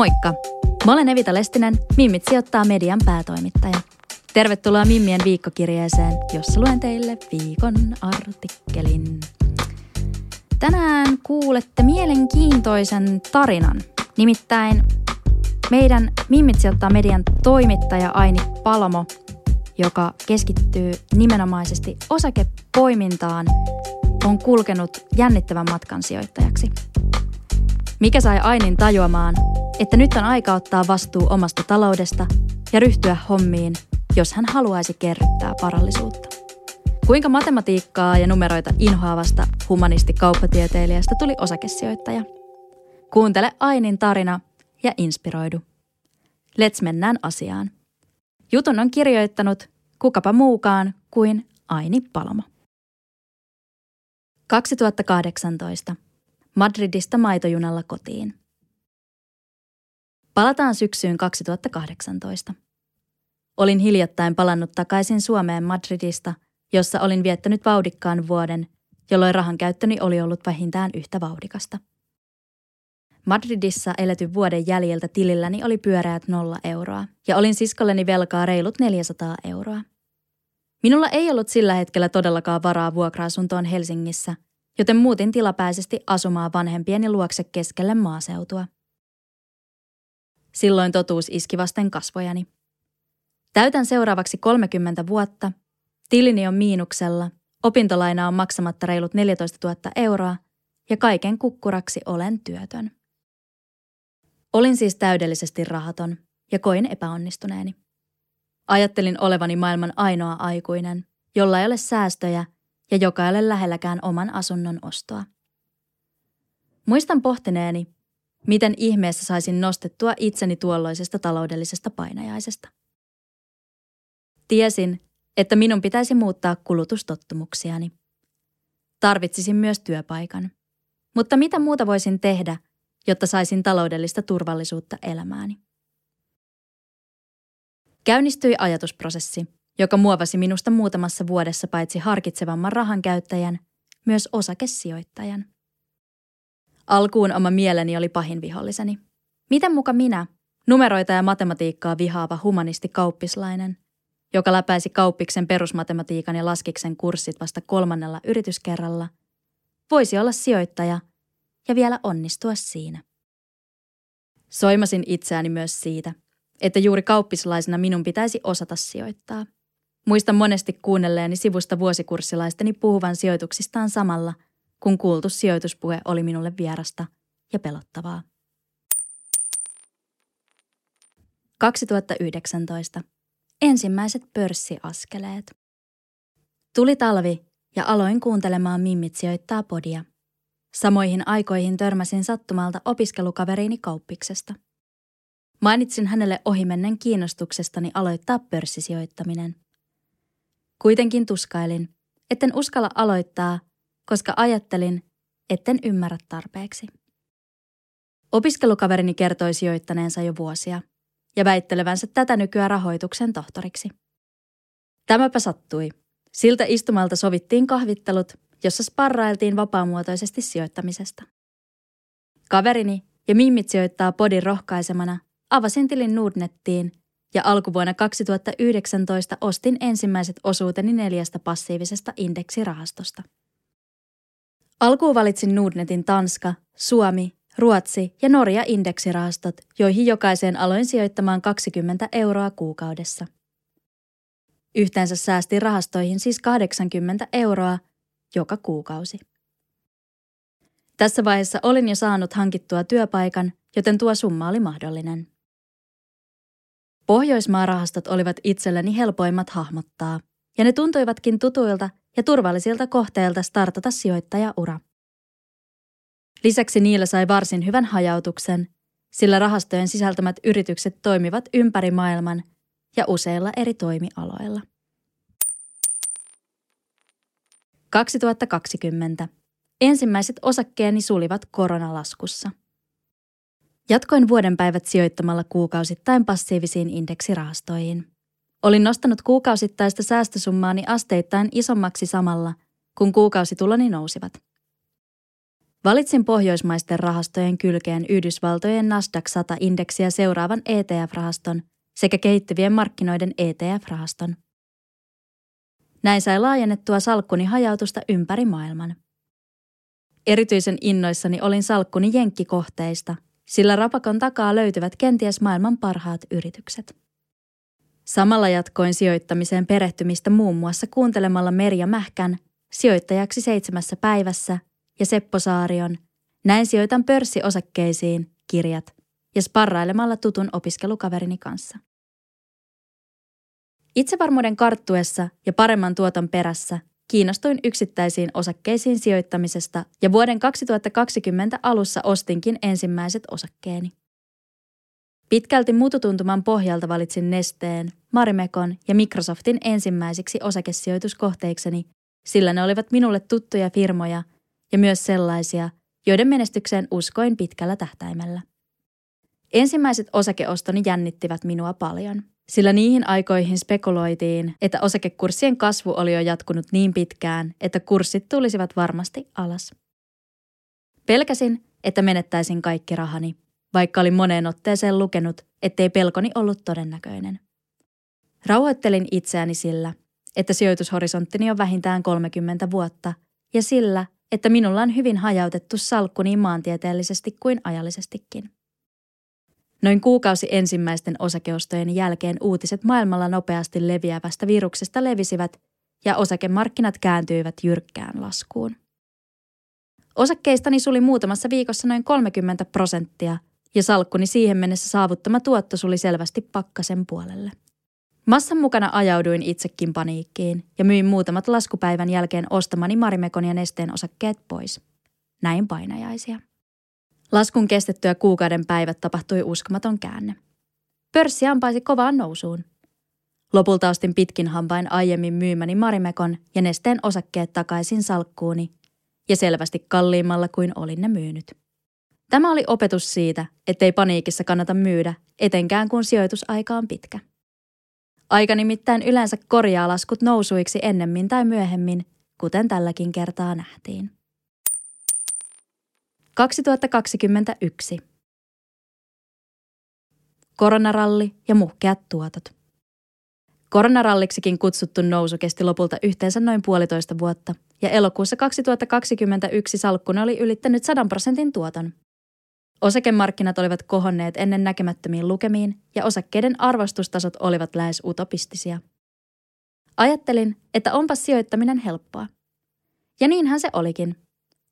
Moikka! Mä olen Evita Lestinen, Mimmit sijoittaa median päätoimittaja. Tervetuloa Mimmien viikkokirjeeseen, jossa luen teille viikon artikkelin. Tänään kuulette mielenkiintoisen tarinan. Nimittäin meidän Mimmit sijoittaa median toimittaja Aini Palmo, joka keskittyy nimenomaisesti osakepoimintaan, on kulkenut jännittävän matkan sijoittajaksi. Mikä sai Ainin tajuamaan, että nyt on aika ottaa vastuu omasta taloudesta ja ryhtyä hommiin, jos hän haluaisi kerryttää varallisuutta. Kuinka matematiikkaa ja numeroita inhoavasta humanisti-kauppatieteilijästä tuli osakesijoittaja? Kuuntele Ainin tarina ja inspiroidu. Let's mennään asiaan. Jutun on kirjoittanut kukapa muukaan kuin Aini Palmo. 2018. Madridista maitojunalla kotiin. Palataan syksyyn 2018. Olin hiljattain palannut takaisin Suomeen Madridista, jossa olin viettänyt vauhdikkaan vuoden, jolloin rahan käyttöni oli ollut vähintään yhtä vauhdikasta. Madridissa eletyn vuoden jäljiltä tililläni oli pyöreät nolla euroa, ja olin siskolleni velkaa reilut 400 euroa. Minulla ei ollut sillä hetkellä todellakaan varaa vuokra-asuntoon Helsingissä, joten muutin tilapäisesti asumaan vanhempieni luokse keskelle maaseutua. Silloin totuus iski vasten kasvojani. Täytän seuraavaksi 30 vuotta, tilini on miinuksella, opintolaina on maksamatta reilut 14 000 euroa ja kaiken kukkuraksi olen työtön. Olin siis täydellisesti rahaton ja koin epäonnistuneeni. Ajattelin olevani maailman ainoa aikuinen, jolla ei ole säästöjä ja joka ei ole lähelläkään oman asunnon ostoa. Muistan pohtineeni, miten ihmeessä saisin nostettua itseni tuolloisesta taloudellisesta painajaisesta. Tiesin, että minun pitäisi muuttaa kulutustottumuksiani. Tarvitsisin myös työpaikan. Mutta mitä muuta voisin tehdä, jotta saisin taloudellista turvallisuutta elämääni? Käynnistyi ajatusprosessi, joka muovasi minusta muutamassa vuodessa paitsi harkitsevamman rahan käyttäjän, myös osakesijoittajan. Alkuun oma mieleni oli pahin viholliseni. Miten muka minä, numeroita ja matematiikkaa vihaava humanisti kauppislainen, joka läpäisi kauppiksen perusmatematiikan ja laskiksen kurssit vasta kolmannella yrityskerralla, voisi olla sijoittaja ja vielä onnistua siinä. Soimasin itseäni myös siitä, että juuri kauppislaisena minun pitäisi osata sijoittaa. Muistan monesti kuunnelleeni sivusta vuosikurssilaisteni puhuvan sijoituksistaan samalla – kun kuultu sijoituspuhe oli minulle vierasta ja pelottavaa. 2019. Ensimmäiset pörssiaskeleet. Tuli talvi ja aloin kuuntelemaan Mimmit sijoittaa podia. Samoihin aikoihin törmäsin sattumalta opiskelukaveriini kauppiksesta. Mainitsin hänelle ohimennen kiinnostuksestani aloittaa pörssisijoittaminen. Kuitenkin tuskailin, etten uskalla aloittaa, koska ajattelin, etten ymmärrä tarpeeksi. Opiskelukaverini kertoi sijoittaneensa jo vuosia ja väittelevänsä tätä nykyä rahoituksen tohtoriksi. Tämäpä sattui. Siltä istumalta sovittiin kahvittelut, jossa sparrailtiin vapaamuotoisesti sijoittamisesta. Kaverini ja Mimmit sijoittaa podin rohkaisemana avasin tilin Nordnettiin ja alkuvuonna 2019 ostin ensimmäiset osuuteni neljästä passiivisesta indeksirahastosta. Alkuun valitsin Nordnetin Tanska, Suomi, Ruotsi ja Norja indeksirahastot, joihin jokaiseen aloin sijoittamaan 20 euroa kuukaudessa. Yhteensä säästin rahastoihin siis 80 euroa joka kuukausi. Tässä vaiheessa olin jo saanut hankittua työpaikan, joten tuo summa oli mahdollinen. Pohjoismaarahastot olivat itselleni helpoimmat hahmottaa, ja ne tuntuivatkin tutuilta ja turvallisilta kohteilta startata sijoittajaura. Lisäksi niillä sai varsin hyvän hajautuksen, sillä rahastojen sisältämät yritykset toimivat ympäri maailman ja useilla eri toimialoilla. 2020. Ensimmäiset osakkeeni sulivat koronalaskussa. Jatkoin vuoden päivät sijoittamalla kuukausittain passiivisiin indeksirahastoihin. Olin nostanut kuukausittaista säästösummaani asteittain isommaksi samalla, kun kuukausituloni nousivat. Valitsin pohjoismaisten rahastojen kylkeen Yhdysvaltojen Nasdaq 100-indeksiä seuraavan ETF-rahaston sekä kehittyvien markkinoiden ETF-rahaston. Näin sai laajennettua salkkuni hajautusta ympäri maailman. Erityisen innoissani olin salkkuni jenkkikohteista, sillä rapakon takaa löytyvät kenties maailman parhaat yritykset. Samalla jatkoin sijoittamiseen perehtymistä muun muassa kuuntelemalla Merja Mähkän sijoittajaksi seitsemässä päivässä ja Seppo Saarion Näin sijoitan pörssiosakkeisiin kirjat ja sparrailemalla tutun opiskelukaverini kanssa. Itsevarmuuden karttuessa ja paremman tuoton perässä kiinnostuin yksittäisiin osakkeisiin sijoittamisesta ja vuoden 2020 alussa ostinkin ensimmäiset osakkeeni. Pitkälti mututuntuman pohjalta valitsin Nesteen, Marimekon ja Microsoftin ensimmäisiksi osakesijoituskohteikseni, sillä ne olivat minulle tuttuja firmoja ja myös sellaisia, joiden menestykseen uskoin pitkällä tähtäimellä. Ensimmäiset osakeostoni jännittivät minua paljon, sillä niihin aikoihin spekuloitiin, että osakekurssien kasvu oli jo jatkunut niin pitkään, että kurssit tulisivat varmasti alas. Pelkäsin, että menettäisin kaikki rahani, vaikka olin moneen otteeseen lukenut, ettei pelkoni ollut todennäköinen. Rauhoittelin itseäni sillä, että sijoitushorisonttini on vähintään 30 vuotta ja sillä, että minulla on hyvin hajautettu salkku niin maantieteellisesti kuin ajallisestikin. Noin kuukausi ensimmäisten osakeostojen jälkeen uutiset maailmalla nopeasti leviävästä viruksesta levisivät ja osakemarkkinat kääntyivät jyrkkään laskuun. Osakkeistani suli muutamassa viikossa noin 30 prosenttia ja salkkuni siihen mennessä saavuttama tuotto suli selvästi pakkasen puolelle. Massan mukana ajauduin itsekin paniikkiin ja myin muutamat laskupäivän jälkeen ostamani Marimekon ja Nesteen osakkeet pois. Näin painajaisia. Laskun kestettyä kuukauden päivät tapahtui uskomaton käänne. Pörssi ampaisi kovaan nousuun. Lopulta ostin pitkin hampain aiemmin myymäni Marimekon ja Nesteen osakkeet takaisin salkkuuni ja selvästi kalliimmalla kuin olin ne myynyt. Tämä oli opetus siitä, ettei paniikissa kannata myydä, etenkään kun sijoitusaika on pitkä. Aika nimittäin yleensä korjaa laskut nousuiksi ennemmin tai myöhemmin, kuten tälläkin kertaa nähtiin. 2021. Koronaralli ja muhkeat tuotot. Koronaralliksikin kutsuttu nousu kesti lopulta yhteensä noin puolitoista vuotta, ja elokuussa 2021 salkkuna oli ylittänyt 100 prosentin tuoton. Osakemarkkinat olivat kohonneet ennen näkemättömiin lukemiin, ja osakkeiden arvostustasot olivat lähes utopistisia. Ajattelin, että onpa sijoittaminen helppoa. Ja niinhän se olikin.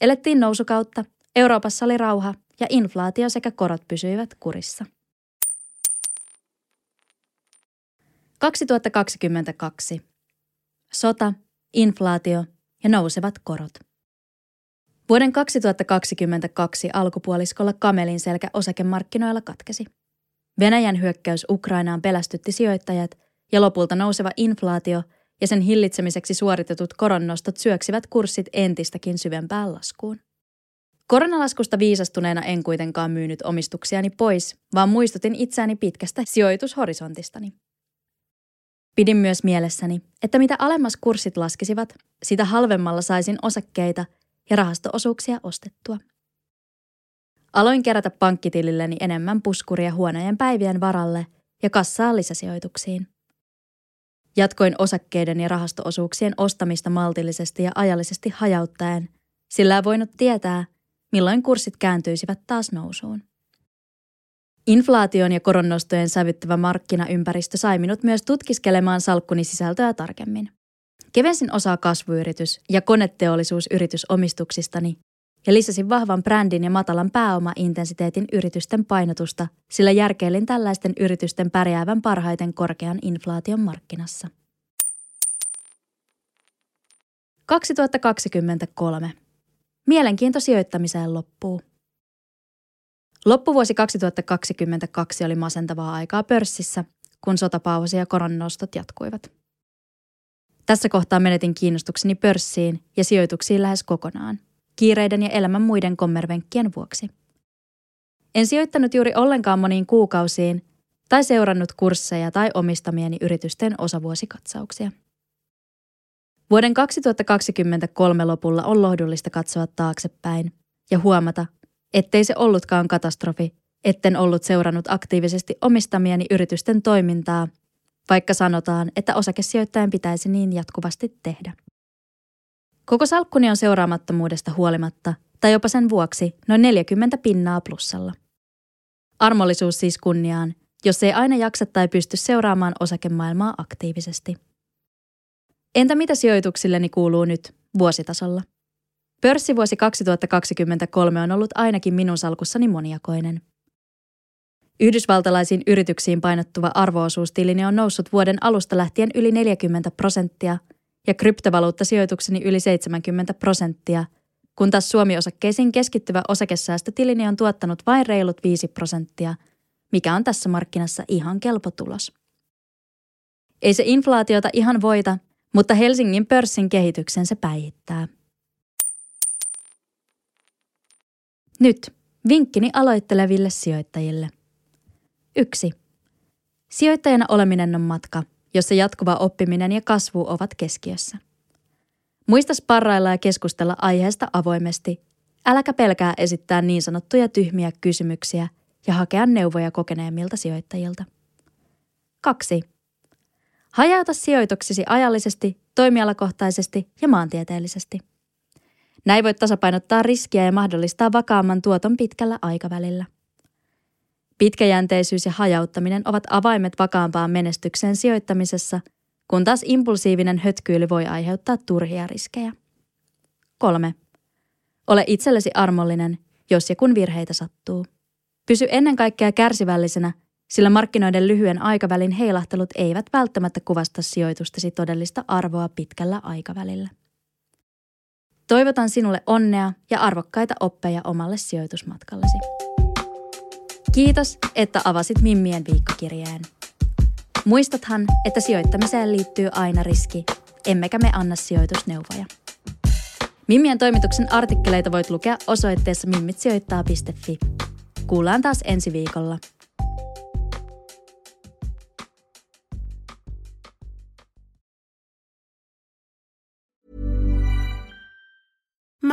Elettiin nousukautta Euroopassa oli rauha ja inflaatio sekä korot pysyivät kurissa. 2022. Sota, inflaatio ja nousevat korot. Vuoden 2022 alkupuoliskolla kamelin selkä osakemarkkinoilla katkesi. Venäjän hyökkäys Ukrainaan pelästytti sijoittajat ja lopulta nouseva inflaatio ja sen hillitsemiseksi suoritetut koronnostot syöksivät kurssit entistäkin syvempään laskuun. Koronalaskusta viisastuneena en kuitenkaan myynyt omistuksiani pois, vaan muistutin itseäni pitkästä sijoitushorisontistani. Pidin myös mielessäni, että mitä alemmas kurssit laskisivat, sitä halvemmalla saisin osakkeita ja rahastoosuuksia ostettua. Aloin kerätä pankkitililleni enemmän puskuria huonojen päivien varalle ja kassaa lisäsijoituksiin. Jatkoin osakkeiden ja rahastoosuuksien ostamista maltillisesti ja ajallisesti hajauttaen, sillä voinut tietää, milloin kurssit kääntyisivät taas nousuun. Inflaation ja koronnostojen sävyttävä markkinaympäristö sai minut myös tutkiskelemaan salkkuni sisältöä tarkemmin. Kevensin osaa kasvuyritys- ja koneteollisuusyritysomistuksistani ja lisäsin vahvan brändin ja matalan pääoma-intensiteetin yritysten painotusta, sillä järkeilin tällaisten yritysten pärjäävän parhaiten korkean inflaation markkinassa. 2023. Mielenkiinto sijoittamiseen loppuu. Loppuvuosi 2022 oli masentavaa aikaa pörssissä, kun sotapausi ja koronanostot jatkuivat. Tässä kohtaa menetin kiinnostukseni pörssiin ja sijoituksiin lähes kokonaan, kiireiden ja elämän muiden kommervenkkien vuoksi. En sijoittanut juuri ollenkaan moniin kuukausiin tai seurannut kursseja tai omistamieni yritysten osavuosikatsauksia. Vuoden 2023 lopulla on lohdullista katsoa taaksepäin ja huomata, ettei se ollutkaan katastrofi, etten ollut seurannut aktiivisesti omistamieni yritysten toimintaa, vaikka sanotaan, että osakesijoittajan pitäisi niin jatkuvasti tehdä. Koko salkkuni on seuraamattomuudesta huolimatta, tai jopa sen vuoksi, noin 40 pinnaa plussalla. Armollisuus siis kunniaan, jos ei aina jaksa tai pysty seuraamaan osakemaailmaa aktiivisesti. Entä mitä sijoituksilleni kuuluu nyt, vuositasolla? Pörssivuosi 2023 on ollut ainakin minun salkussani moniakoinen. Yhdysvaltalaisiin yrityksiin painottuva arvoosuustilini on noussut vuoden alusta lähtien yli 40 prosenttia ja kryptovaluuttasijoitukseni yli 70 prosenttia, kun taas Suomi-osakkeisiin keskittyvä osakesäästötilini on tuottanut vain reilut 5 prosenttia, mikä on tässä markkinassa ihan kelpo tulos. Ei se inflaatiota ihan voita, mutta Helsingin pörssin kehityksen se päihittää. Nyt vinkkini aloitteleville sijoittajille. 1. Sijoittajana oleminen on matka, jossa jatkuva oppiminen ja kasvu ovat keskiössä. Muista sparrailla ja keskustella aiheesta avoimesti. Äläkä pelkää esittää niin sanottuja tyhmiä kysymyksiä ja hakea neuvoja kokeneemmilta sijoittajilta. 2. Hajauta sijoituksisi ajallisesti, toimialakohtaisesti ja maantieteellisesti. Näin voit tasapainottaa riskiä ja mahdollistaa vakaamman tuoton pitkällä aikavälillä. Pitkäjänteisyys ja hajauttaminen ovat avaimet vakaampaan menestykseen sijoittamisessa, kun taas impulsiivinen hötkyily voi aiheuttaa turhia riskejä. 3. Ole itsellesi armollinen, jos ja kun virheitä sattuu. Pysy ennen kaikkea kärsivällisenä – sillä markkinoiden lyhyen aikavälin heilahtelut eivät välttämättä kuvasta sijoitustesi todellista arvoa pitkällä aikavälillä. Toivotan sinulle onnea ja arvokkaita oppeja omalle sijoitusmatkallesi. Kiitos, että avasit Mimmien viikkokirjeen. Muistathan, että sijoittamiseen liittyy aina riski, emmekä me anna sijoitusneuvoja. Mimmien toimituksen artikkeleita voit lukea osoitteessa mimmitsijoittaa.fi. Kuullaan taas ensi viikolla.